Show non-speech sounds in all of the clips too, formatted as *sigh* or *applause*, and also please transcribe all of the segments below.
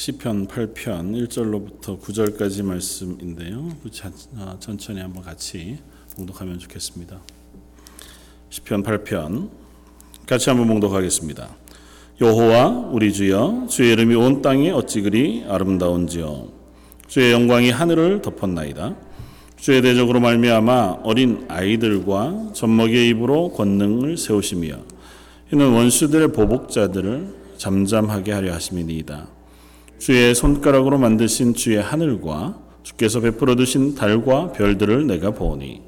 시편 8편 1절로부터 9절까지 말씀인데요. 아, 천천히 한번 같이 봉독하면 좋겠습니다. 시편 8편 같이 한번 봉독하겠습니다. 여호와 우리 주여 주의 이름이 온 땅에 어찌 그리 아름다운지요 주의 영광이 하늘을 덮었나이다. 주의 대적으로 말미암아 어린 아이들과 젖먹이의 입으로 권능을 세우시며 이는 원수들의 보복자들을 잠잠하게 하려 하심이니이다. 주의 손가락으로 만드신 주의 하늘과 주께서 베풀어 두신 달과 별들을 내가 보니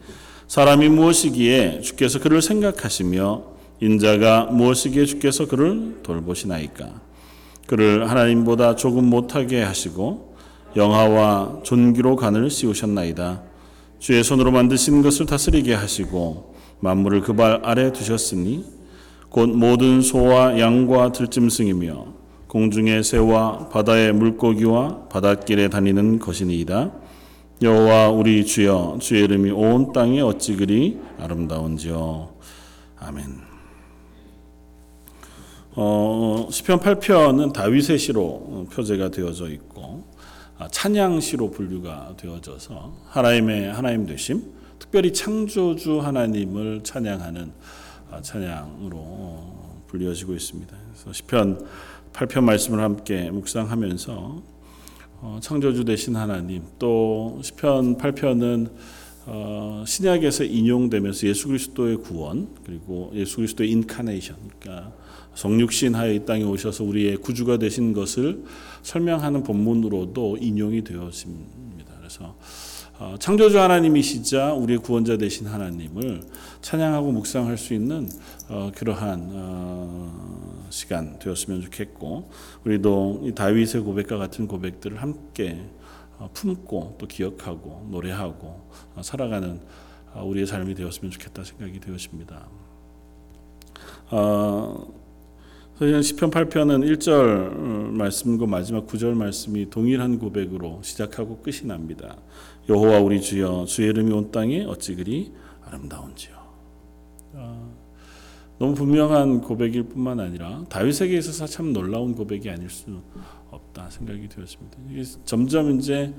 사람이 무엇이기에 주께서 그를 생각하시며 인자가 무엇이기에 주께서 그를 돌보시나이까? 그를 하나님보다 조금 못하게 하시고 영화와 존귀로 간을 씌우셨나이다. 주의 손으로 만드신 것을 다스리게 하시고 만물을 그 발 아래 두셨으니 곧 모든 소와 양과 들짐승이며 공중의 새와 바다의 물고기와 바닷길에 다니는 것이니이다. 여호와 우리 주여 주의 이름이 온 땅에 어찌 그리 아름다운지요. 아멘. 어, 시편 8편은 다윗의 시로 표제가 되어져 있고 아, 찬양시로 분류가 되어져서 하나님의 하나님 되심, 특별히 창조주 하나님을 찬양하는 아, 찬양으로 불려지고 있습니다. 그래서 시편 8편 말씀을 함께 묵상하면서 어, 창조주 되신 하나님 또 시편 8편은 어, 신약에서 인용되면서 예수 그리스도의 구원 그리고 예수 그리스도의 인카네이션 그러니까 성육신 하에 이 땅에 오셔서 우리의 구주가 되신 것을 설명하는 본문으로도 인용이 되었습니다. 그래서 어, 창조주 하나님이시자 우리의 구원자 되신 하나님을 찬양하고 묵상할 수 있는 어, 그러한 어, 시간 되었으면 좋겠고 우리도 이 다윗의 고백과 같은 고백들을 함께 품고 또 기억하고 노래하고 살아가는 우리의 삶이 되었으면 좋겠다 생각이 되었습니다. 시편 8편은 1절 말씀과 마지막 9절 말씀이 동일한 고백으로 시작하고 끝이 납니다. 여호와 우리 주여 주의 이름이 온 땅에 어찌 그리 아름다운지요. 아, 너무 분명한 고백일 뿐만 아니라 다윗에게 있어서 참 놀라운 고백이 아닐 수 없다 생각이 되었습니다. 이게 점점 이제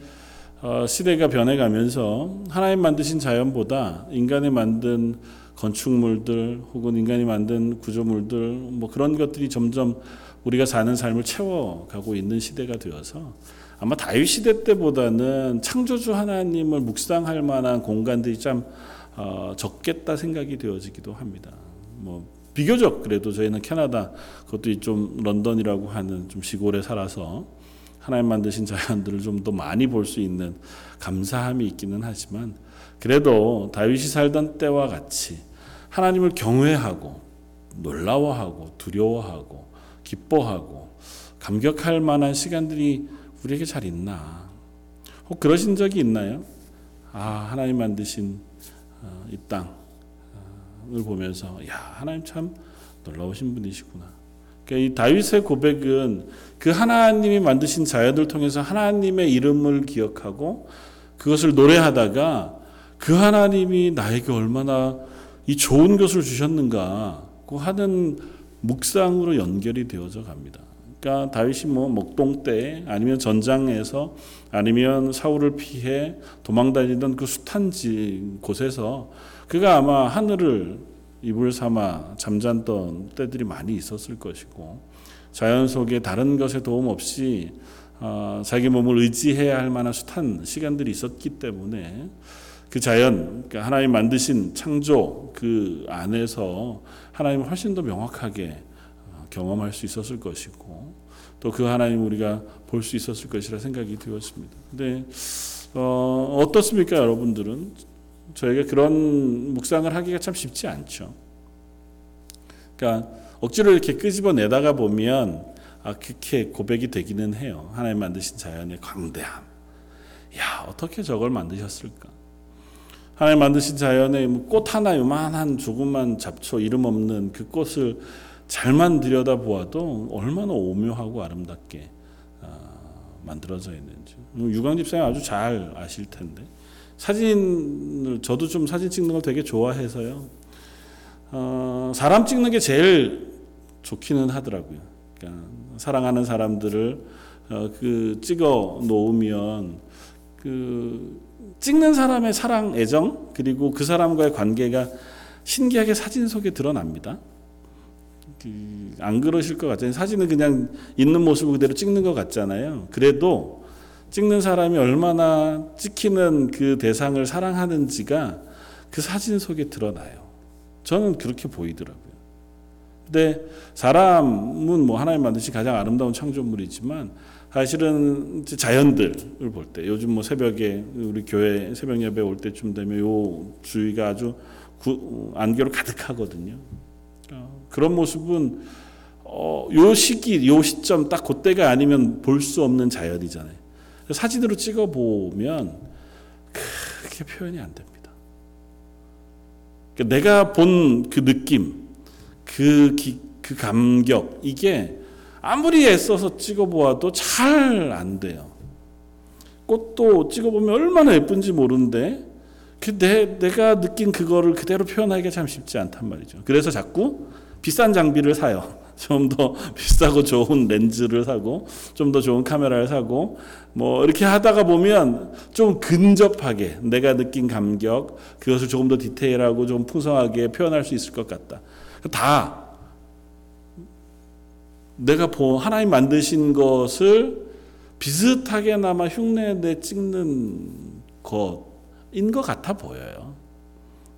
어, 시대가 변해가면서 하나님 만드신 자연보다 인간이 만든 건축물들 혹은 인간이 만든 구조물들 뭐 그런 것들이 점점 우리가 사는 삶을 채워가고 있는 시대가 되어서 아마 다윗 시대 때보다는 창조주 하나님을 묵상할 만한 공간들이 참 어, 적겠다 생각이 되어지기도 합니다. 뭐 비교적 그래도 저희는 캐나다 그것도 좀 런던이라고 하는 좀 시골에 살아서 하나님 만드신 자연들을 좀 더 많이 볼 수 있는 감사함이 있기는 하지만 그래도 다윗이 살던 때와 같이 하나님을 경외하고 놀라워하고 두려워하고 기뻐하고 감격할 만한 시간들이 우리에게 잘 있나? 혹 그러신 적이 있나요? 아 하나님 만드신 어, 이 땅을 보면서 야 하나님 참 놀라우신 분이시구나. 그러니까 이 다윗의 고백은 그 하나님이 만드신 자연을 통해서 하나님의 이름을 기억하고 그것을 노래하다가 그 하나님이 나에게 얼마나 이 좋은 것을 주셨는가 그 하는 묵상으로 연결이 되어져 갑니다. 그러니까 다윗이 뭐 목동 때 아니면 전장에서 아니면 사울을 피해 도망다니던 그 숱한 곳에서 그가 아마 하늘을 이불 삼아 잠잔던 때들이 많이 있었을 것이고 자연 속에 다른 것에 도움 없이 어, 자기 몸을 의지해야 할 만한 숱한 시간들이 있었기 때문에 그 자연, 그러니까 하나님 만드신 창조 그 안에서 하나님을 훨씬 더 명확하게 경험할 수 있었을 것이고 또 그 하나님 우리가 볼 수 있었을 것이라 생각이 되었습니다. 근데 어, 어떻습니까, 여러분들은? 저희가 그런 묵상을 하기가 참 쉽지 않죠. 그러니까 억지로 이렇게 끄집어 내다가 보면 아, 그렇게 고백이 되기는 해요. 하나님 만드신 자연의 광대함. 야, 어떻게 저걸 만드셨을까? 하나님 만드신 자연의 뭐꽃 하나 요만한 조그만 잡초 이름 없는 그 꽃을 잘만 들여다보아도 얼마나 오묘하고 아름답게 아, 만들어져 있는지 유광 집사님 아주 잘 아실 텐데 사진을 저도 좀 사진 찍는 걸 되게 좋아해서요. 어, 사람 찍는 게 제일 좋기는 하더라고요. 그러니까 사랑하는 사람들을 어, 그 찍어 놓으면 그 찍는 사람의 사랑, 애정 그리고 그 사람과의 관계가 신기하게 사진 속에 드러납니다. 그 안 그러실 것 같아요. 사진은 그냥 있는 모습 그대로 찍는 것 같잖아요. 그래도 찍는 사람이 얼마나 찍히는 그 대상을 사랑하는지가 그 사진 속에 드러나요. 저는 그렇게 보이더라고요. 근데 사람은 뭐 하나님 만드신 가장 아름다운 창조물이지만 사실은 자연들을 볼 때 요즘 뭐 새벽에 우리 교회 새벽 예배 올 때쯤 되면 요 주위가 아주 구, 안개로 가득하거든요. 어, 그런 모습은 어, 요 시기, 요 시점 딱 그때가 아니면 볼 수 없는 자연이잖아요. 사진으로 찍어 보면 그렇게 표현이 안 됩니다. 그러니까 내가 본 그 느낌, 그, 기, 그 감격, 이게 아무리 애써서 찍어 보아도 잘 안 돼요. 꽃도 찍어 보면 얼마나 예쁜지 모르는데, 그 내, 내가 느낀 그거를 그대로 표현하기가 참 쉽지 않단 말이죠. 그래서 자꾸 비싼 장비를 사요. *laughs* 좀 더 비싸고 좋은 렌즈를 사고 좀 더 좋은 카메라를 사고 뭐 이렇게 하다가 보면 좀 근접하게 내가 느낀 감격 그것을 조금 더 디테일하고 좀 풍성하게 표현할 수 있을 것 같다. 다 내가 본 하나님 만드신 것을 비슷하게나마 흉내내 찍는 것인 것 같아 보여요.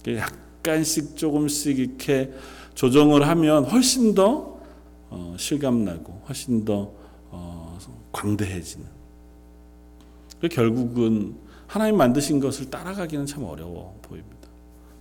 약간씩 조금씩 이렇게 조정을 하면 훨씬 더 어, 실감나고 훨씬 더 어, 광대해지는. 결국은 하나님 만드신 것을 따라가기는 참 어려워 보입니다.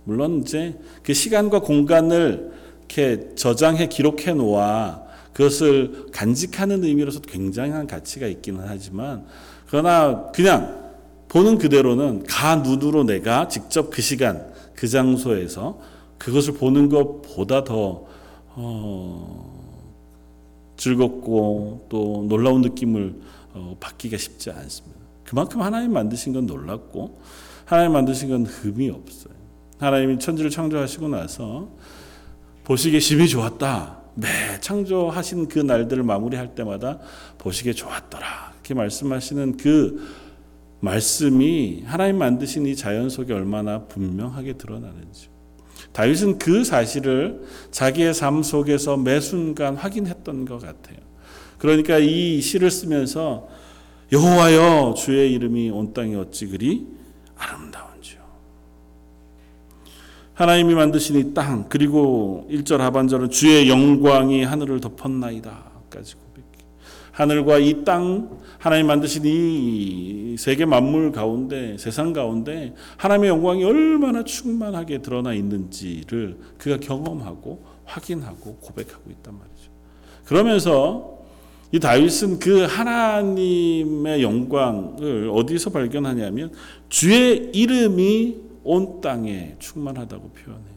물론 이제 그 시간과 공간을 이렇게 저장해 기록해 놓아 그것을 간직하는 의미로서 굉장한 가치가 있기는 하지만 그러나 그냥 보는 그대로는 가 눈으로 내가 직접 그 시간 그 장소에서 그것을 보는 것보다 더 어, 즐겁고 또 놀라운 느낌을 어, 받기가 쉽지 않습니다. 그만큼 하나님 만드신 건 놀랍고 하나님 만드신 건 흠이 없어요. 하나님이 천지를 창조하시고 나서 보시기에 심히 좋았다. 매 창조하신 그 날들을 마무리할 때마다 보시기에 좋았더라. 이렇게 말씀하시는 그 말씀이 하나님 만드신 이 자연 속에 얼마나 분명하게 드러나는지. 다윗은 그 사실을 자기의 삶 속에서 매 순간 확인했던 것 같아요. 그러니까 이 시를 쓰면서 여호와여 주의 이름이 온 땅에 어찌 그리 아름다운지요. 하나님이 만드신 이 땅 그리고 1절 하반절은 주의 영광이 하늘을 덮었나이다 까지 고백해. 하늘과 이 땅 하나님 만드신 이 세계 만물 가운데 세상 가운데 하나님의 영광이 얼마나 충만하게 드러나 있는지를 그가 경험하고 확인하고 고백하고 있단 말이죠. 그러면서 이 다윗은 그 하나님의 영광을 어디서 발견하냐면 주의 이름이 온 땅에 충만하다고 표현해요.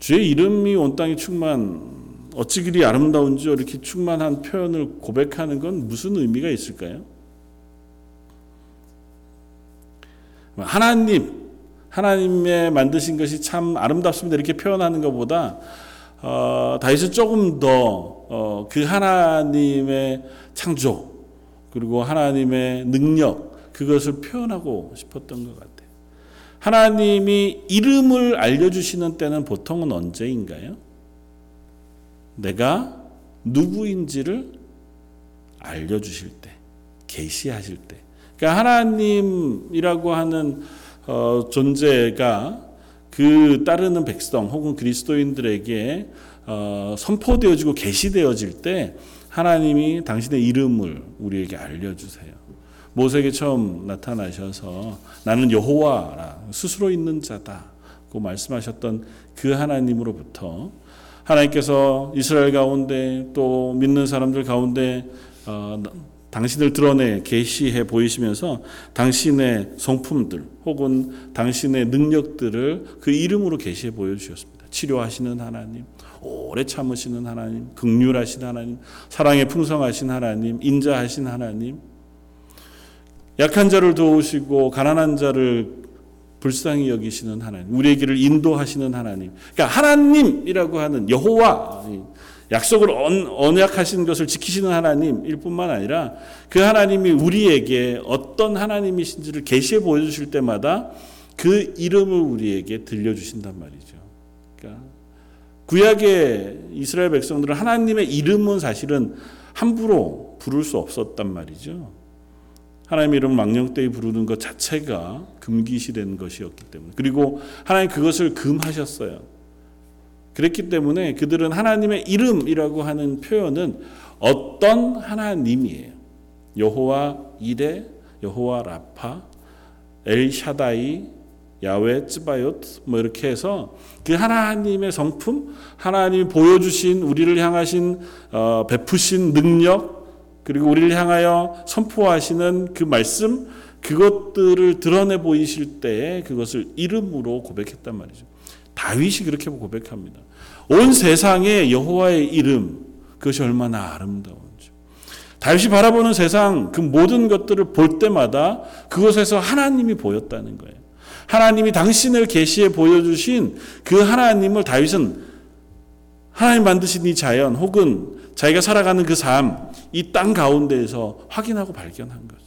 주의 이름이 온 땅에 충만 어찌 그리 아름다운지 이렇게 충만한 표현을 고백하는 건 무슨 의미가 있을까요? 하나님, 하나님의 만드신 것이 참 아름답습니다. 이렇게 표현하는 것보다 어, 다윗은 조금 더그 어, 하나님의 창조 그리고 하나님의 능력 그것을 표현하고 싶었던 것 같아요. 하나님이 이름을 알려주시는 때는 보통은 언제인가요? 내가 누구인지를 알려주실 때, 계시하실 때. 그러니까 하나님이라고 하는 어, 존재가 그 따르는 백성 혹은 그리스도인들에게 어, 선포되어지고 계시되어질 때 하나님이 당신의 이름을 우리에게 알려주세요. 모세에게 처음 나타나셔서 나는 여호와라 스스로 있는 자다고 말씀하셨던 그 하나님으로부터 하나님께서 이스라엘 가운데 또 믿는 사람들 가운데 어, 당신을 드러내 계시해 보이시면서 당신의 성품들 혹은 당신의 능력들을 그 이름으로 계시해 보여주셨습니다. 치료하시는 하나님, 오래 참으시는 하나님, 극률하신 하나님, 사랑에 풍성하신 하나님, 인자하신 하나님, 약한 자를 도우시고 가난한 자를 불쌍히 여기시는 하나님, 우리의 길을 인도하시는 하나님. 그러니까 하나님이라고 하는 여호와 약속을 언, 언약하신 것을 지키시는 하나님일 뿐만 아니라 그 하나님이 우리에게 어떤 하나님이신지를 계시해 보여주실 때마다 그 이름을 우리에게 들려주신단 말이죠. 그러니까 구약의 이스라엘 백성들은 하나님의 이름은 사실은 함부로 부를 수 없었단 말이죠. 하나님의 이름 망령되이 부르는 것 자체가 금기시된 것이었기 때문에 그리고 하나님 그것을 금하셨어요. 그랬기 때문에 그들은 하나님의 이름이라고 하는 표현은 어떤 하나님이에요. 여호와 이레, 여호와 라파, 엘 샤다이, 야외 츠바요트 뭐 이렇게 해서 그 하나님의 성품, 하나님이 보여주신 우리를 향하신 어, 베푸신 능력 그리고 우리를 향하여 선포하시는 그 말씀 그것들을 드러내 보이실 때에 그것을 이름으로 고백했단 말이죠. 다윗이 그렇게 고백합니다. 온 세상에 여호와의 이름 그것이 얼마나 아름다운지. 다윗이 바라보는 세상 그 모든 것들을 볼 때마다 그곳에서 하나님이 보였다는 거예요. 하나님이 당신을 계시해 보여주신 그 하나님을 다윗은 하나님 만드신 이 자연 혹은 자기가 살아가는 그 삶, 이 땅 가운데에서 확인하고 발견한 거죠.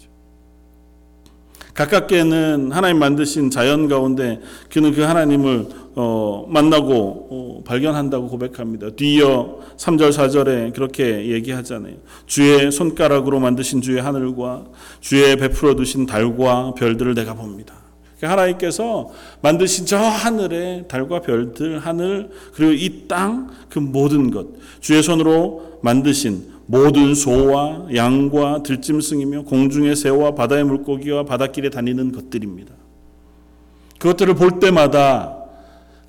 가깝게는 하나님 만드신 자연 가운데 그는 그 하나님을 어, 만나고 어, 발견한다고 고백합니다. 뒤이어 3절 4절에 그렇게 얘기하잖아요. 주의 손가락으로 만드신 주의 하늘과 주의 베풀어 두신 달과 별들을 내가 봅니다. 하나님께서 만드신 저 하늘의 달과 별들, 하늘, 그리고 이 땅, 그 모든 것, 주의 손으로 만드신 모든 소와 양과 들짐승이며 공중의 새와 바다의 물고기와 바닷길에 다니는 것들입니다. 그것들을 볼 때마다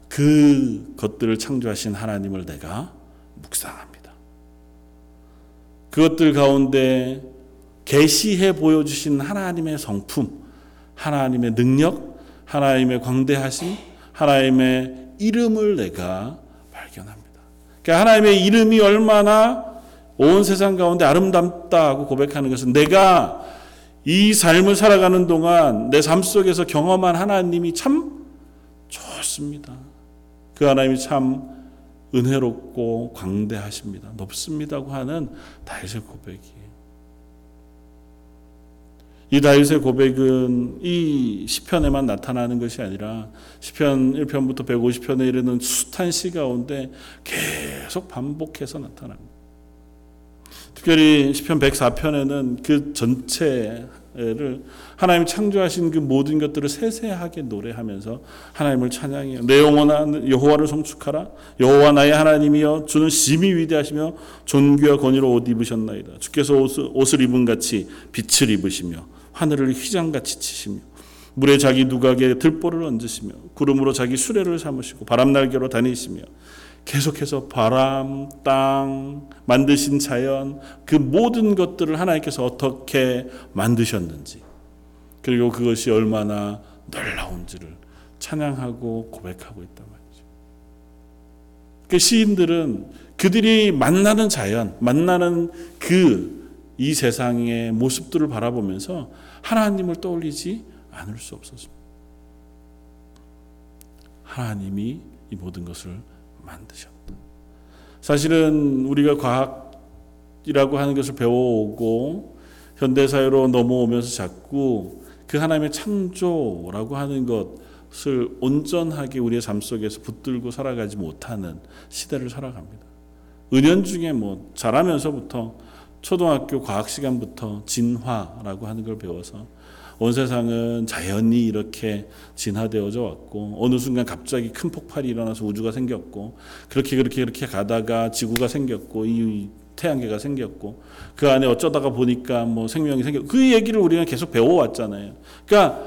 그 것들을 창조하신 하나님을 내가 묵상합니다. 그것들 가운데 계시해 보여주신 하나님의 성품, 하나님의 능력, 하나님의 광대하심, 하나님의 이름을 내가 발견합니다. 그러니까 하나님의 이름이 얼마나 온 세상 가운데 아름답다고 고백하는 것은 내가 이 삶을 살아가는 동안 내 삶 속에서 경험한 하나님이 참 좋습니다. 그 하나님이 참 은혜롭고 광대하십니다. 높습니다고 하는 다윗의 고백이에요. 이 다윗의 고백은 이 시편에만 나타나는 것이 아니라 시편 1편부터 150편에 이르는 숱한 시 가운데 계속 반복해서 나타납니다. 특별히 시편 104편에는 그 전체를 하나님 창조하신 그 모든 것들을 세세하게 노래하면서 하나님을 찬양해요. 내 영혼아 여호와를 송축하라. 여호와 나의 하나님이여 주는 심히 위대하시며 존귀와 권위로 옷 입으셨나이다. 주께서 옷을, 입은 같이 빛을 입으시며 하늘을 휘장같이 치시며 물에 자기 누각에 들보를 얹으시며 구름으로 자기 수레를 삼으시고 바람 날개로 다니시며 계속해서 바람, 땅, 만드신 자연, 그 모든 것들을 하나님께서 어떻게 만드셨는지, 그리고 그것이 얼마나 놀라운지를 찬양하고 고백하고 있단 말이죠. 그 시인들은 그들이 만나는 자연, 만나는 그 이 세상의 모습들을 바라보면서 하나님을 떠올리지 않을 수 없었습니다. 하나님이 이 모든 것을 만드셨다. 사실은 우리가 과학이라고 하는 것을 배워오고 현대 사회로 넘어오면서 자꾸 그 하나님의 창조라고 하는 것을 온전하게 우리의 삶 속에서 붙들고 살아가지 못하는 시대를 살아갑니다. 은연 중에 뭐 자라면서부터 초등학교 과학 시간부터 진화라고 하는 걸 배워서 온 세상은 자연이 이렇게 진화되어져 왔고 어느 순간 갑자기 큰 폭발이 일어나서 우주가 생겼고 그렇게 그렇게 그렇게 가다가 지구가 생겼고 이 태양계가 생겼고 그 안에 어쩌다가 보니까 뭐 생명이 생겼고 그 얘기를 우리가 계속 배워왔잖아요. 그러니까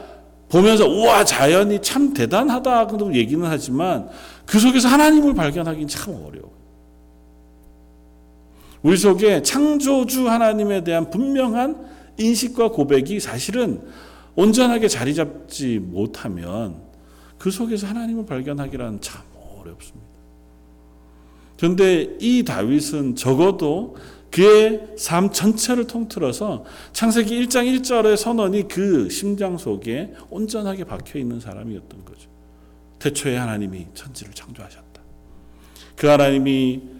보면서 우와 자연이 참 대단하다고 얘기는 하지만 그 속에서 하나님을 발견하기는 참 어려워. 우리 속에 창조주 하나님에 대한 분명한 인식과 고백이 사실은 온전하게 자리 잡지 못하면 그 속에서 하나님을 발견하기란 참 어렵습니다. 그런데 이 다윗은 적어도 그의 삶 전체를 통틀어서 창세기 1장 1절의 선언이 그 심장 속에 온전하게 박혀 있는 사람이었던 거죠. 태초에 하나님이 천지를 창조하셨다. 그 하나님이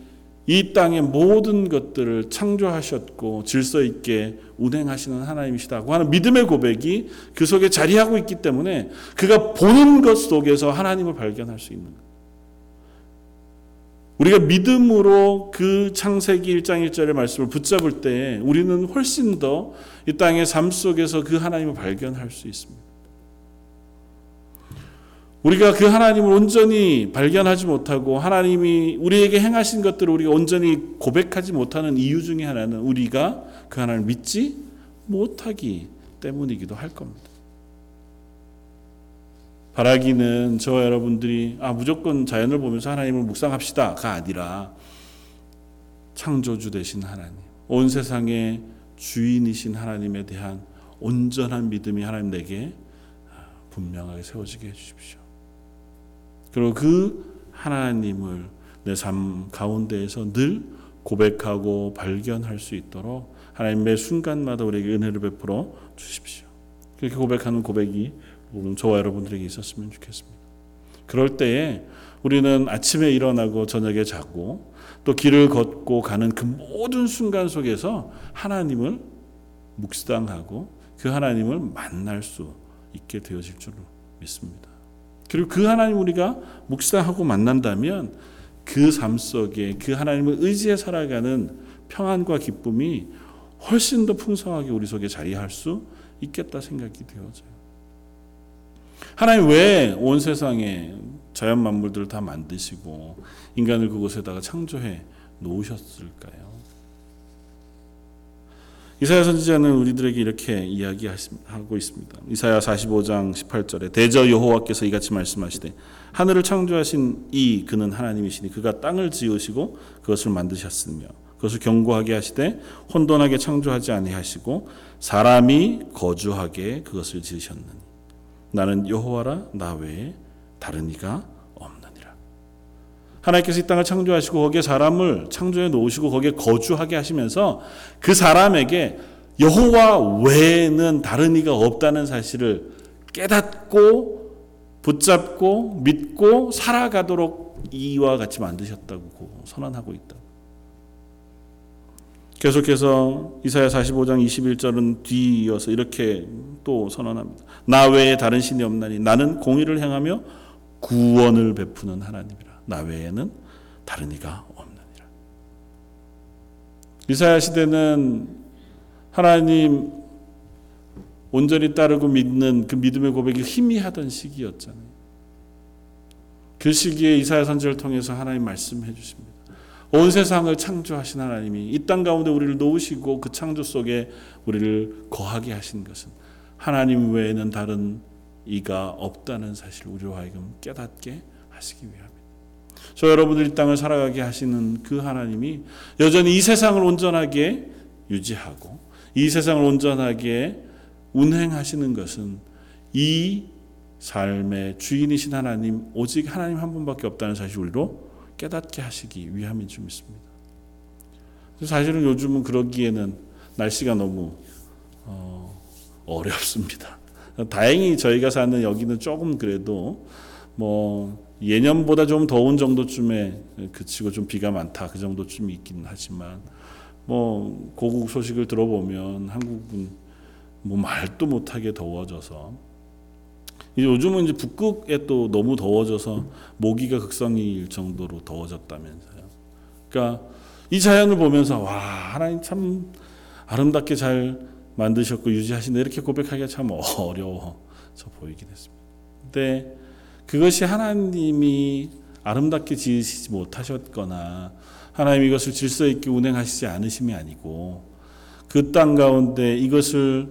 이 땅의 모든 것들을 창조하셨고 질서 있게 운행하시는 하나님이시다고 하는 믿음의 고백이 그 속에 자리하고 있기 때문에 그가 보는 것 속에서 하나님을 발견할 수 있는 거예요. 우리가 믿음으로 그 창세기 1장 1절의 말씀을 붙잡을 때 우리는 훨씬 더 이 땅의 삶 속에서 그 하나님을 발견할 수 있습니다. 우리가 그 하나님을 온전히 발견하지 못하고 하나님이 우리에게 행하신 것들을 우리가 온전히 고백하지 못하는 이유 중에 하나는 우리가 그 하나님을 믿지 못하기 때문이기도 할 겁니다. 바라기는 저와 여러분들이 아 무조건 자연을 보면서 하나님을 묵상합시다가 아니라 창조주 되신 하나님, 온 세상의 주인이신 하나님에 대한 온전한 믿음이 하나님 내게 분명하게 세워지게 해 주십시오. 그리고 그 하나님을 내 삶 가운데에서 늘 고백하고 발견할 수 있도록 하나님 매 순간마다 우리에게 은혜를 베풀어 주십시오. 그렇게 고백하는 고백이 물론 저와 여러분들에게 있었으면 좋겠습니다. 그럴 때에 우리는 아침에 일어나고 저녁에 자고 또 길을 걷고 가는 그 모든 순간 속에서 하나님을 묵상하고 그 하나님을 만날 수 있게 되어질 줄 믿습니다. 그리고 그 하나님 우리가 묵상하고 만난다면 그 삶 속에 그 하나님을 의지해 살아가는 평안과 기쁨이 훨씬 더 풍성하게 우리 속에 자리할 수 있겠다 생각이 되어져요. 하나님 왜 온 세상에 자연 만물들을 다 만드시고 인간을 그곳에다가 창조해 놓으셨을까요? 이사야 선지자는 우리들에게 이렇게 이야기하고 있습니다. 이사야 45장 18절에 대저 여호와께서 이같이 말씀하시되 하늘을 창조하신 이 그는 하나님이시니 그가 땅을 지으시고 그것을 만드셨으며 그것을 견고하게 하시되 혼돈하게 창조하지 아니하시고 사람이 거주하게 그것을 지으셨느니 나는 여호와라 나 외에 다른 이가. 하나님께서 이 땅을 창조하시고 거기에 사람을 창조해 놓으시고 거기에 거주하게 하시면서 그 사람에게 여호와 외에는 다른 이가 없다는 사실을 깨닫고 붙잡고 믿고 살아가도록 이와 같이 만드셨다고 선언하고 있다. 계속해서 이사야 45장 21절은 뒤이어서 이렇게 또 선언합니다. 나 외에 다른 신이 없나니 나는 공의를 행하며 구원을 베푸는 하나님이라. 나 외에는 다른 이가 없느니라. 이사야 시대는 하나님 온전히 따르고 믿는 그 믿음의 고백이 희미하던 시기였잖아요. 그 시기에 이사야 선지를 통해서 하나님 말씀해 주십니다. 온 세상을 창조하신 하나님이 이 땅 가운데 우리를 놓으시고 그 창조 속에 우리를 거하게 하신 것은 하나님 외에는 다른 이가 없다는 사실 우리로 하여금 깨닫게 하시기 위함입니다. 저 여러분들 이 땅을 살아가게 하시는 그 하나님이 여전히 이 세상을 온전하게 유지하고 이 세상을 온전하게 운행하시는 것은 이 삶의 주인이신 하나님 오직 하나님 한 분밖에 없다는 사실 우리로 깨닫게 하시기 위함인 줄 믿습니다. 사실은 요즘은 그러기에는 날씨가 너무 어, 어렵습니다. 다행히 저희가 사는 여기는 조금 그래도 뭐 예년보다 좀 더운 정도쯤에 그치고 좀 비가 많다 그 정도쯤 있긴 하지만 뭐 고국 소식을 들어보면 한국은 뭐 말도 못하게 더워져서 요즘은 이제 북극에 또 너무 더워져서 모기가 극성일 정도로 더워졌다면서요. 그러니까 이 자연을 보면서 와 하나님 참 아름답게 잘 만드셨고 유지하신다 이렇게 고백하기가 참 어려워져 보이긴 했습니다. 근데 그것이 하나님이 아름답게 지으시지 못하셨거나 하나님 이것을 질서 있게 운행하시지 않으심이 아니고 그 땅 가운데 이것을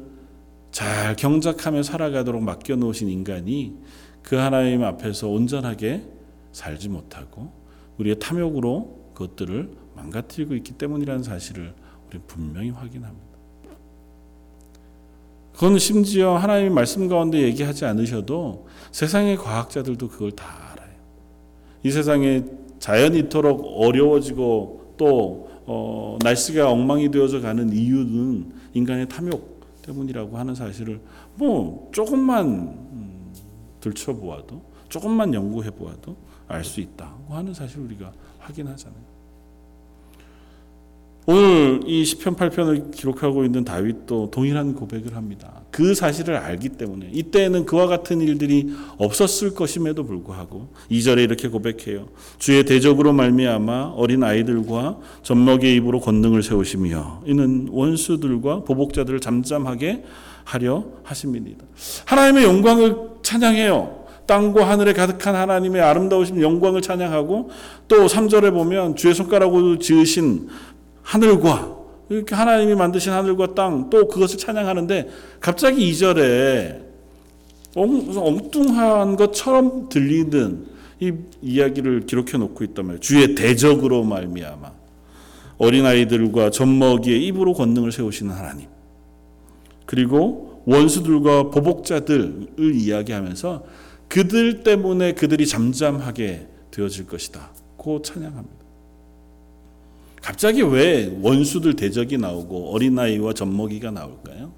잘 경작하며 살아가도록 맡겨 놓으신 인간이 그 하나님 앞에서 온전하게 살지 못하고 우리의 탐욕으로 그것들을 망가뜨리고 있기 때문이라는 사실을 우리 분명히 확인합니다. 그건 심지어 하나님의 말씀 가운데 얘기하지 않으셔도 세상의 과학자들도 그걸 다 알아요. 이 세상에 자연이 이토록 어려워지고 또 어, 날씨가 엉망이 되어져 가는 이유는 인간의 탐욕 때문이라고 하는 사실을 뭐 조금만 음, 들춰보아도 조금만 연구해 보아도 알 수 있다고 하는 사실 우리가 확인하잖아요. 오늘 이 시편 8편을 기록하고 있는 다윗도 동일한 고백을 합니다. 그 사실을 알기 때문에 이때에는 그와 같은 일들이 없었을 것임에도 불구하고 2절에 이렇게 고백해요. 주의 대적으로 말미암아 어린 아이들과 젖먹이의 입으로 권능을 세우시며 이는 원수들과 보복자들을 잠잠하게 하려 하심이니이다. 하나님의 영광을 찬양해요. 땅과 하늘에 가득한 하나님의 아름다우신 영광을 찬양하고 또 3절에 보면 주의 손가락으로 지으신 하늘과 이렇게 하나님이 만드신 하늘과 땅 또 그것을 찬양하는데 갑자기 2절에 엉뚱한 것처럼 들리는 이 이야기를 기록해 놓고 있단 말이에요. 주의 대적으로 말미암아 어린아이들과 젖먹이의 입으로 권능을 세우시는 하나님. 그리고 원수들과 보복자들을 이야기하면서 그들 때문에 그들이 잠잠하게 되어질 것이다. 고 찬양합니다. 갑자기 왜 원수들 대적이 나오고 어린아이와 젖먹이가 나올까요?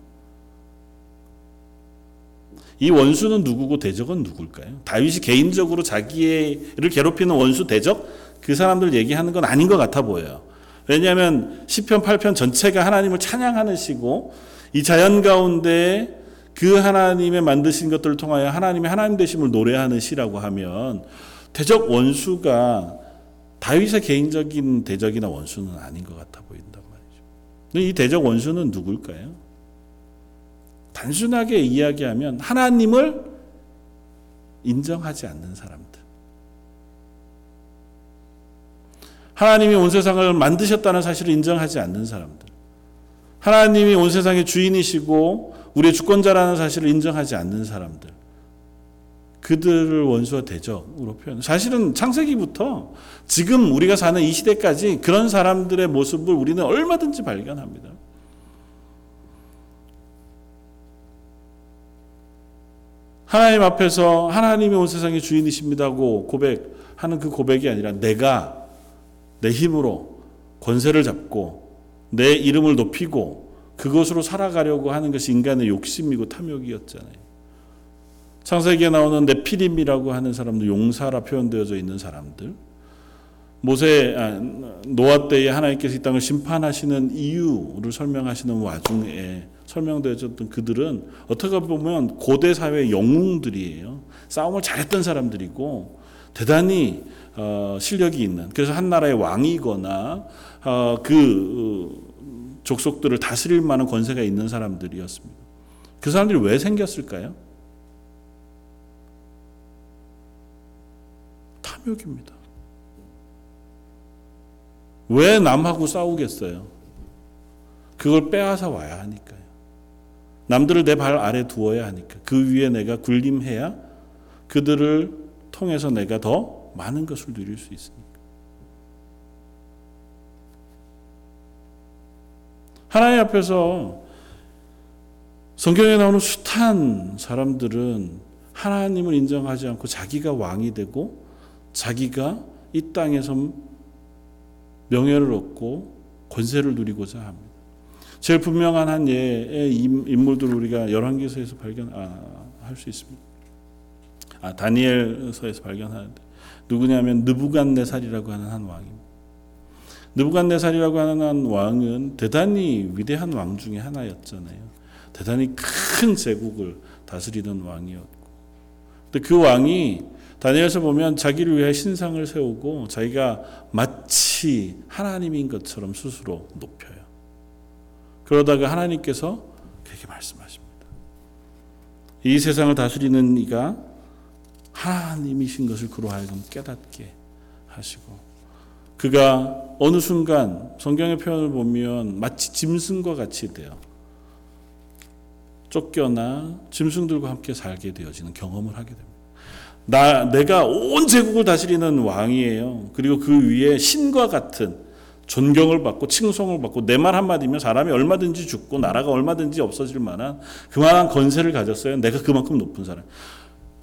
이 원수는 누구고 대적은 누굴까요? 다윗이 개인적으로 자기를 괴롭히는 원수 대적 그 사람들 얘기하는 건 아닌 것 같아 보여요. 왜냐하면 시편 8편 전체가 하나님을 찬양하는 시고 이 자연 가운데 그 하나님의 만드신 것들을 통하여 하나님의 하나님 되심을 노래하는 시라고 하면 대적 원수가 다윗의 개인적인 대적이나 원수는 아닌 것 같아 보인단 말이죠. 이 대적 원수는 누굴까요? 단순하게 이야기하면 하나님을 인정하지 않는 사람들. 하나님이 온 세상을 만드셨다는 사실을 인정하지 않는 사람들. 하나님이 온 세상의 주인이시고 우리의 주권자라는 사실을 인정하지 않는 사람들. 그들을 원수와 대적으로 표현. 사실은 창세기부터 지금 우리가 사는 이 시대까지 그런 사람들의 모습을 우리는 얼마든지 발견합니다. 하나님 앞에서 하나님이 온 세상의 주인이십니다고 고백하는 그 고백이 아니라 내가 내 힘으로 권세를 잡고 내 이름을 높이고 그것으로 살아가려고 하는 것이 인간의 욕심이고 탐욕이었잖아요. 창세기에 나오는 네피림이라고 하는 사람들, 용사라 표현되어져 있는 사람들, 모세 아, 노아 때에 하나님께서 이 땅을 심판하시는 이유를 설명하시는 와중에 설명되어졌던 그들은 어떻게 보면 고대 사회의 영웅들이에요. 싸움을 잘했던 사람들이고 대단히 어, 실력이 있는 그래서 한 나라의 왕이거나 어, 그 어, 족속들을 다스릴 만한 권세가 있는 사람들이었습니다. 그 사람들이 왜 생겼을까요? 탐욕입니다. 왜 남하고 싸우겠어요? 그걸 빼앗아 와야 하니까요. 남들을 내 발 아래 두어야 하니까. 그 위에 내가 군림해야 그들을 통해서 내가 더 많은 것을 누릴 수 있습니다. 하나님 앞에서 성경에 나오는 숱한 사람들은 하나님을 인정하지 않고 자기가 왕이 되고 자기가 이 땅에서 명예를 얻고 권세를 누리고자 합니다. 제일 분명한 한 예의 인물들을 우리가 열왕기서에서 발견할 수 있습니다. 아, 다니엘서에서 발견하는데 누구냐면 느부갓네살이라고 하는 한 왕입니다. 느부갓네살이라고 하는 한 왕은 대단히 위대한 왕 중에 하나였잖아요. 대단히 큰 제국을 다스리던 왕이었고, 근데 그 왕이 다니엘서 보면 자기를 위해 신상을 세우고 자기가 마치 하나님인 것처럼 스스로 높여요. 그러다가 하나님께서 그렇게 말씀하십니다. 이 세상을 다스리는 이가 하나님이신 것을 그로 하여금 깨닫게 하시고 그가 어느 순간 성경의 표현을 보면 마치 짐승과 같이 되어 쫓겨나 짐승들과 함께 살게 되어지는 경험을 하게 됩니다. 나 내가 온 제국을 다스리는 왕이에요. 그리고 그 위에 신과 같은 존경을 받고 칭송을 받고 내 말 한마디면 사람이 얼마든지 죽고 나라가 얼마든지 없어질 만한 그만한 건세를 가졌어요. 내가 그만큼 높은 사람.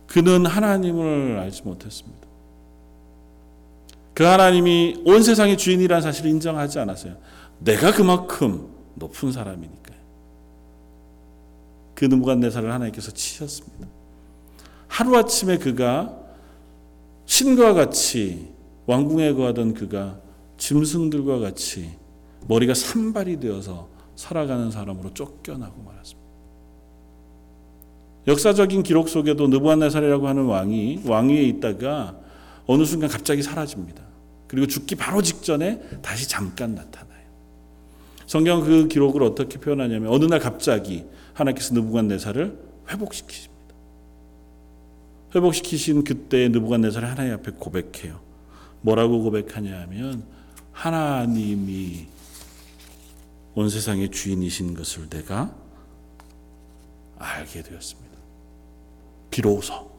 그는 하나님을 알지 못했습니다. 그 하나님이 온 세상의 주인이라는 사실을 인정하지 않았어요. 내가 그만큼 높은 사람이니까요. 그 느부갓네살을 하나님께서 치셨습니다. 하루아침에 그가 신과 같이 왕궁에 거하던 그가 짐승들과 같이 머리가 산발이 되어서 살아가는 사람으로 쫓겨나고 말았습니다. 역사적인 기록 속에도 느부갓네살이라고 하는 왕이 왕위에 있다가 어느 순간 갑자기 사라집니다. 그리고 죽기 바로 직전에 다시 잠깐 나타나요. 성경 그 기록을 어떻게 표현하냐면 어느 날 갑자기 하나님께서 느부갓네살을 회복시키십니다. 회복시키신 그때 느부갓네살이 하나님 앞에 고백해요. 뭐라고 고백하냐 하면 하나님이 온 세상의 주인이신 것을 내가 알게 되었습니다. 비로소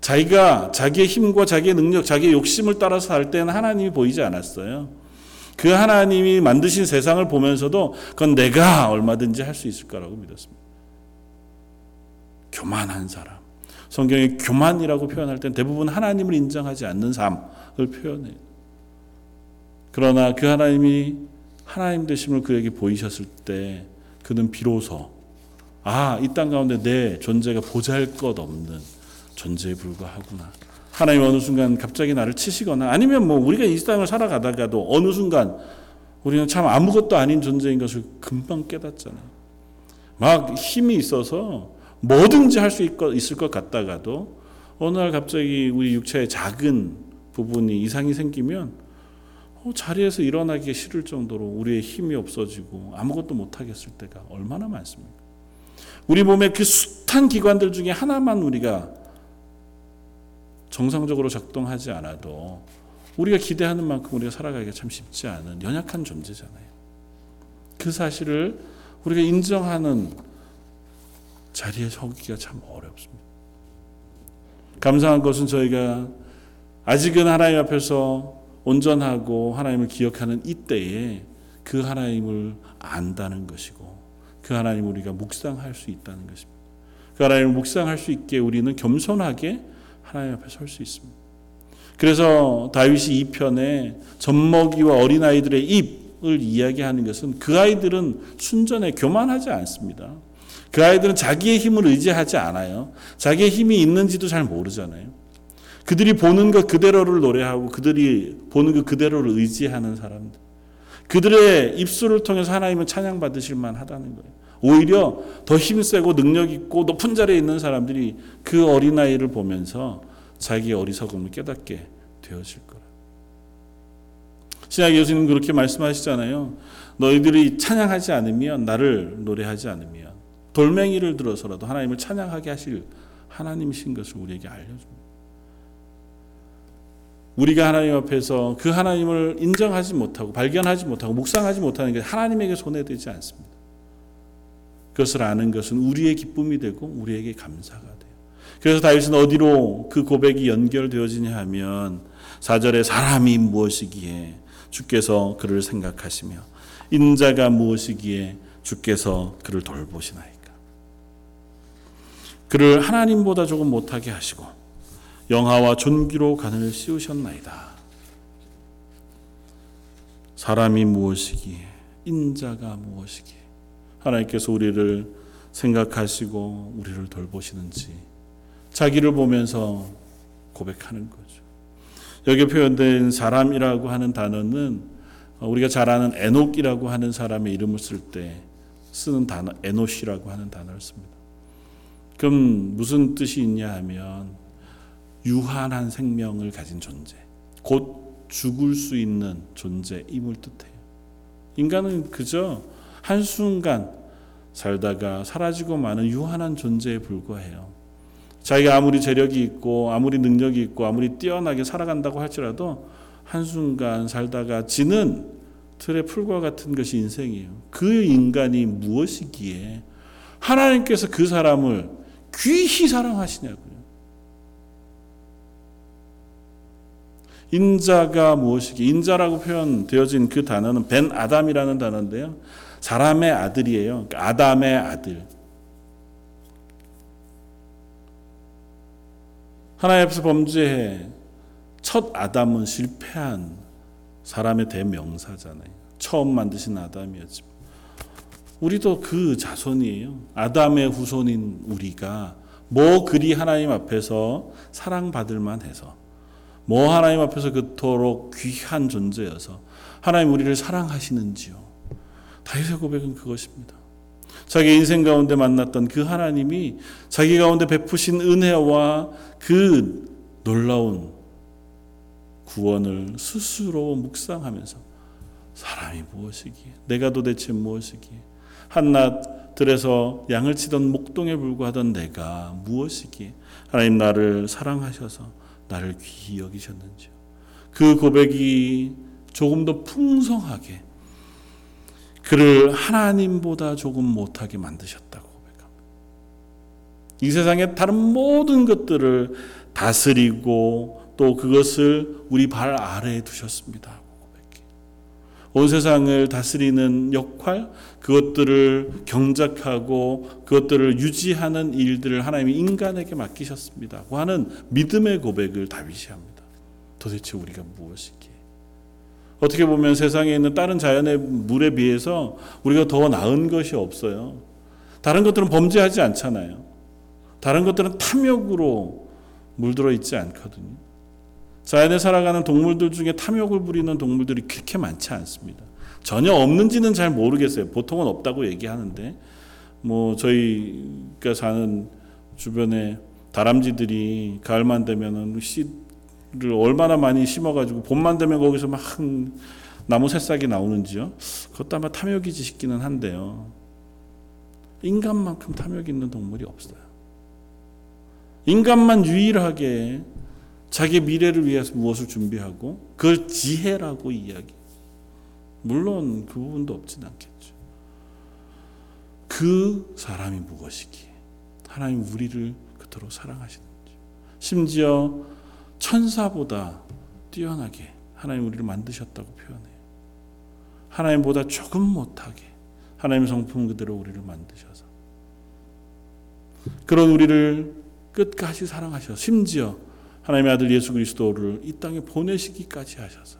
자기가 자기의 힘과 자기의 능력, 자기의 욕심을 따라서 살 때는 하나님이 보이지 않았어요. 그 하나님이 만드신 세상을 보면서도 그건 내가 얼마든지 할 수 있을 거라고 믿었습니다. 교만한 사람. 성경에 교만이라고 표현할 땐 대부분 하나님을 인정하지 않는 삶을 표현해요. 그러나 그 하나님이 하나님 되심을 그에게 보이셨을 때 그는 비로소 아, 이 땅 가운데 내 존재가 보잘 것 없는 존재에 불과하구나. 하나님 어느 순간 갑자기 나를 치시거나 아니면 뭐 우리가 이 땅을 살아가다가도 어느 순간 우리는 참 아무것도 아닌 존재인 것을 금방 깨닫잖아요. 막 힘이 있어서 뭐든지 할 수 있을 것 같다가도 어느 날 갑자기 우리 육체의 작은 부분이 이상이 생기면 어, 자리에서 일어나기 싫을 정도로 우리의 힘이 없어지고 아무것도 못하겠을 때가 얼마나 많습니까? 우리 몸의 그 숱한 기관들 중에 하나만 우리가 정상적으로 작동하지 않아도 우리가 기대하는 만큼 우리가 살아가기가 참 쉽지 않은 연약한 존재잖아요. 그 사실을 우리가 인정하는 자리에 서기가 참 어렵습니다. 감사한 것은 저희가 아직은 하나님 앞에서 온전하고 하나님을 기억하는 이때에 그 하나님을 안다는 것이고 그 하나님을 우리가 묵상할 수 있다는 것입니다. 그 하나님을 묵상할 수 있게 우리는 겸손하게 하나님 앞에 설 수 있습니다. 그래서 다윗이 이 편에 젖먹이와 어린아이들의 입을 이야기하는 것은 그 아이들은 순전해 교만하지 않습니다. 그 아이들은 자기의 힘을 의지하지 않아요. 자기의 힘이 있는지도 잘 모르잖아요. 그들이 보는 것 그대로를 노래하고 그들이 보는 것 그대로를 의지하는 사람들. 그들의 입술을 통해서 하나님은 찬양받으실 만하다는 거예요. 오히려 더 힘세고 능력 있고 높은 자리에 있는 사람들이 그 어린아이를 보면서 자기의 어리석음을 깨닫게 되어질 거라. 신약 예수님 그렇게 말씀하시잖아요. 너희들이 찬양하지 않으면 나를 노래하지 않으면 돌멩이를 들어서라도 하나님을 찬양하게 하실 하나님이신 것을 우리에게 알려줍니다. 우리가 하나님 앞에서 그 하나님을 인정하지 못하고 발견하지 못하고 묵상하지 못하는 게 하나님에게 손해되지 않습니다. 그것을 아는 것은 우리의 기쁨이 되고 우리에게 감사가 돼요. 그래서 다윗은 어디로 그 고백이 연결되어지냐 하면 4절에 사람이 무엇이기에 주께서 그를 생각하시며 인자가 무엇이기에 주께서 그를 돌보시나이까. 그를 하나님보다 조금 못하게 하시고 영화와 존귀로 간을 씌우셨나이다. 사람이 무엇이기에 인자가 무엇이기에 하나님께서 우리를 생각하시고 우리를 돌보시는지 자기를 보면서 고백하는 거죠. 여기 표현된 사람이라고 하는 단어는 우리가 잘 아는 에녹이라고 하는 사람의 이름을 쓸 때 쓰는 단어 에노시라고 하는 단어를 씁니다. 그럼 무슨 뜻이 있냐 하면 유한한 생명을 가진 존재, 곧 죽을 수 있는 존재임을 뜻해요. 인간은 그저 한순간 살다가 사라지고 마는 유한한 존재에 불과해요. 자기가 아무리 재력이 있고 아무리 능력이 있고 아무리 뛰어나게 살아간다고 할지라도 한순간 살다가 지는 틀의 풀과 같은 것이 인생이에요. 그 인간이 무엇이기에 하나님께서 그 사람을 귀히 사랑하시냐고요. 인자가 무엇이기? 인자라고 표현되어진 그 단어는 벤 아담이라는 단어인데요. 사람의 아들이에요. 그러니까 아담의 아들. 하나님 앞에서 범죄해 첫 아담은 실패한 사람의 대명사잖아요. 처음 만드신 아담이었지만 우리도 그 자손이에요. 아담의 후손인 우리가 뭐 그리 하나님 앞에서 사랑받을 만 해서 뭐 하나님 앞에서 그토록 귀한 존재여서 하나님 우리를 사랑하시는지요. 다윗의 고백은 그것입니다. 자기 인생 가운데 만났던 그 하나님이 자기 가운데 베푸신 은혜와 그 놀라운 구원을 스스로 묵상하면서 사람이 무엇이기에 내가 도대체 무엇이기에 한낮 들에서 양을 치던 목동에 불과하던 내가 무엇이기에 하나님 나를 사랑하셔서 나를 귀히 여기셨는지요. 그 고백이 조금 더 풍성하게 그를 하나님보다 조금 못하게 만드셨다고 고백합니다. 이 세상의 다른 모든 것들을 다스리고 또 그것을 우리 발 아래에 두셨습니다. 온 세상을 다스리는 역할, 그것들을 경작하고 그것들을 유지하는 일들을 하나님이 인간에게 맡기셨습니다. 하는 믿음의 고백을 다윗이 합니다. 도대체 우리가 무엇이기에? 어떻게 보면 세상에 있는 다른 자연의 물에 비해서 우리가 더 나은 것이 없어요. 다른 것들은 범죄하지 않잖아요. 다른 것들은 탐욕으로 물들어 있지 않거든요. 자연에 살아가는 동물들 중에 탐욕을 부리는 동물들이 그렇게 많지 않습니다. 전혀 없는지는 잘 모르겠어요. 보통은 없다고 얘기하는데 뭐 저희가 사는 주변에 다람쥐들이 가을만 되면은 씨를 얼마나 많이 심어가지고 봄만 되면 거기서 막 나무 새싹이 나오는지요. 그것도 아마 탐욕이지 싶기는 한데요. 인간만큼 탐욕 있는 동물이 없어요. 인간만 유일하게 자기 미래를 위해서 무엇을 준비하고 그걸 지혜라고 이야기. 물론 그 부분도 없진 않겠죠. 그 사람이 무엇이기에 하나님 우리를 그토록 사랑하시는지. 심지어 천사보다 뛰어나게 하나님 우리를 만드셨다고 표현해요. 하나님보다 조금 못하게 하나님 성품 그대로 우리를 만드셔서 그런 우리를 끝까지 사랑하셔. 심지어 하나님의 아들 예수 그리스도를 이 땅에 보내시기까지 하셔서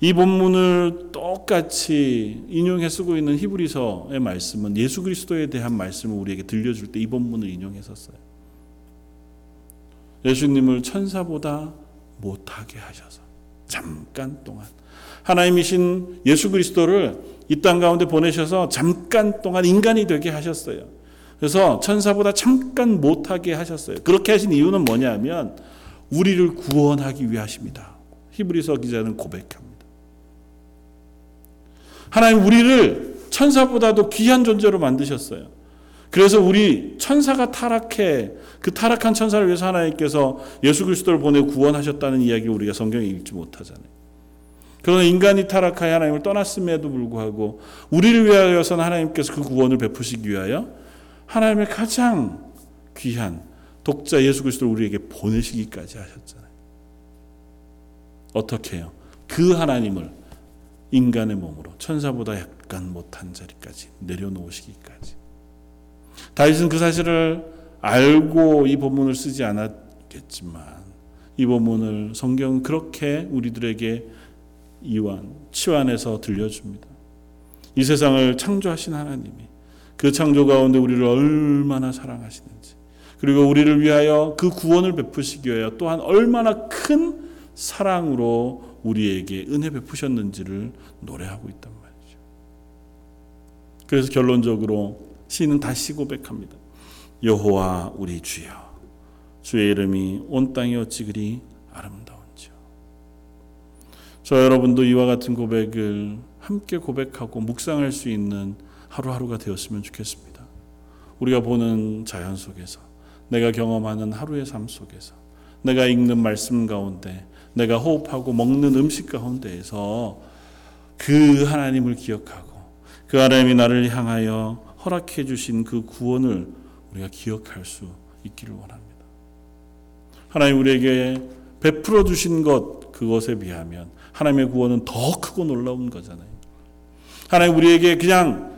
이 본문을 똑같이 인용해 쓰고 있는 히브리서의 말씀은 예수 그리스도에 대한 말씀을 우리에게 들려줄 때 이 본문을 인용했었어요. 예수님을 천사보다 못하게 하셔서 잠깐 동안 하나님이신 예수 그리스도를 이 땅 가운데 보내셔서 잠깐 동안 인간이 되게 하셨어요. 그래서 천사보다 잠깐 못하게 하셨어요. 그렇게 하신 이유는 뭐냐면 우리를 구원하기 위하십니다. 히브리서 기자는 고백합니다. 하나님 우리를 천사보다도 귀한 존재로 만드셨어요. 그래서 우리 천사가 타락해 그 타락한 천사를 위해서 하나님께서 예수 그리스도를 보내 구원하셨다는 이야기 우리가 성경에 읽지 못하잖아요. 그러나 인간이 타락하여 하나님을 떠났음에도 불구하고 우리를 위하여서는 하나님께서 그 구원을 베푸시기 위하여 하나님의 가장 귀한 독자 예수 그리스도를 우리에게 보내시기까지 하셨잖아요. 어떻게 해요? 그 하나님을 인간의 몸으로 천사보다 약간 못한 자리까지 내려놓으시기까지. 다윗은 그 사실을 알고 이 본문을 쓰지 않았겠지만 이 본문을 성경은 그렇게 우리들에게 이완, 치환해서 들려줍니다. 이 세상을 창조하신 하나님이 그 창조 가운데 우리를 얼마나 사랑하시는지 그리고 우리를 위하여 그 구원을 베푸시기 위하여 또한 얼마나 큰 사랑으로 우리에게 은혜 베푸셨는지를 노래하고 있단 말이죠. 그래서 결론적으로 시는 다시 고백합니다. 여호와 우리 주여 주의 이름이 온 땅에 어찌 그리 아름다운지요. 저 여러분도 이와 같은 고백을 함께 고백하고 묵상할 수 있는 하루하루가 되었으면 좋겠습니다. 우리가 보는 자연 속에서 내가 경험하는 하루의 삶 속에서 내가 읽는 말씀 가운데 내가 호흡하고 먹는 음식 가운데에서 그 하나님을 기억하고 그 하나님이 나를 향하여 허락해 주신 그 구원을 우리가 기억할 수 있기를 원합니다. 하나님 우리에게 베풀어 주신 것 그것에 비하면 하나님의 구원은 더 크고 놀라운 거잖아요. 하나님 우리에게 그냥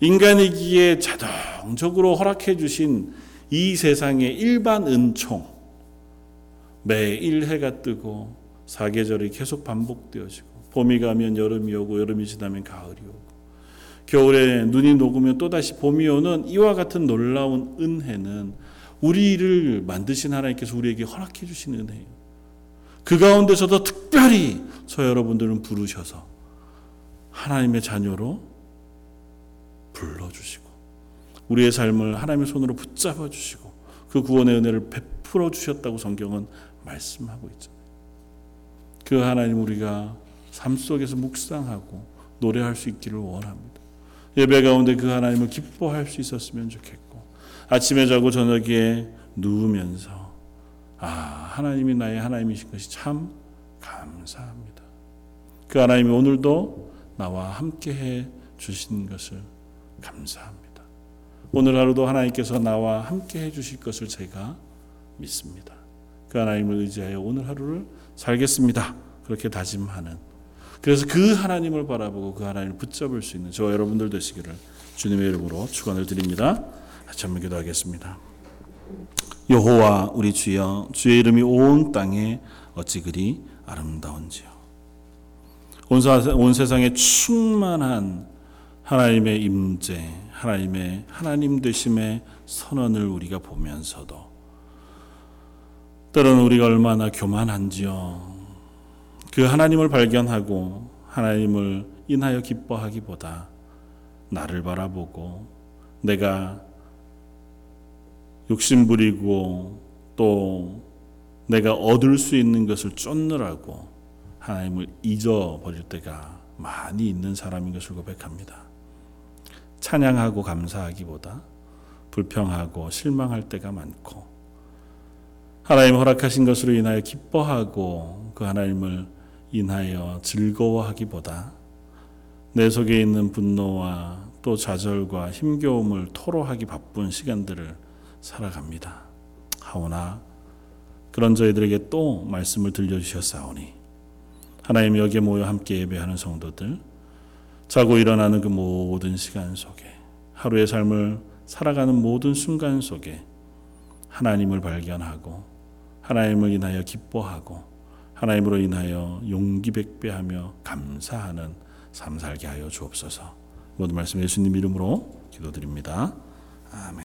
인간이기에 자동적으로 허락해 주신 이 세상의 일반 은총 매일 해가 뜨고 사계절이 계속 반복되어지고 봄이 가면 여름이 오고 여름이 지나면 가을이 오고 겨울에 눈이 녹으면 또다시 봄이 오는 이와 같은 놀라운 은혜는 우리를 만드신 하나님께서 우리에게 허락해 주신 은혜예요. 그 가운데서도 특별히 저 여러분들은 부르셔서 하나님의 자녀로 불러주시고 우리의 삶을 하나님의 손으로 붙잡아 주시고 그 구원의 은혜를 베풀어 주셨다고 성경은 말씀하고 있잖아요. 그 하나님 우리가 삶 속에서 묵상하고 노래할 수 있기를 원합니다. 예배 가운데 그 하나님을 기뻐할 수 있었으면 좋겠고 아침에 자고 저녁에 누우면서 아 하나님이 나의 하나님이신 것이 참 감사합니다. 그 하나님이 오늘도 나와 함께해 주신 것을 감사합니다. 오늘 하루도 하나님께서 나와 함께 해 주실 것을 제가 믿습니다. 그 하나님을 의지하여 오늘 하루를 살겠습니다. 그렇게 다짐하는 그래서 그 하나님을 바라보고 그 하나님을 붙잡을 수 있는 저 여러분들 되시기를 주님의 이름으로 축원을 드립니다. 한번 기도하겠습니다. 여호와 우리 주여 주의 이름이 온 땅에 어찌 그리 아름다운지요. 온, 사, 온 세상에 충만한 하나님의 임재, 하나님의 하나님 되심의 선언을 우리가 보면서도 때로는 우리가 얼마나 교만한지요. 그 하나님을 발견하고 하나님을 인하여 기뻐하기보다 나를 바라보고 내가 욕심 부리고 또 내가 얻을 수 있는 것을 쫓느라고 하나님을 잊어버릴 때가 많이 있는 사람인 것을 고백합니다. 찬양하고 감사하기보다 불평하고 실망할 때가 많고 하나님 허락하신 것으로 인하여 기뻐하고 그 하나님을 인하여 즐거워하기보다 내 속에 있는 분노와 또 좌절과 힘겨움을 토로하기 바쁜 시간들을 살아갑니다. 하오나 그런 저희들에게 또 말씀을 들려주셨사오니 하나님 여기에 모여 함께 예배하는 성도들 자고 일어나는 그 모든 시간 속에 하루의 삶을 살아가는 모든 순간 속에 하나님을 발견하고 하나님을 인하여 기뻐하고 하나님으로 인하여 용기 백배하며 감사하는 삶 살게 하여 주옵소서. 모든 말씀 예수님 이름으로 기도드립니다. 아멘.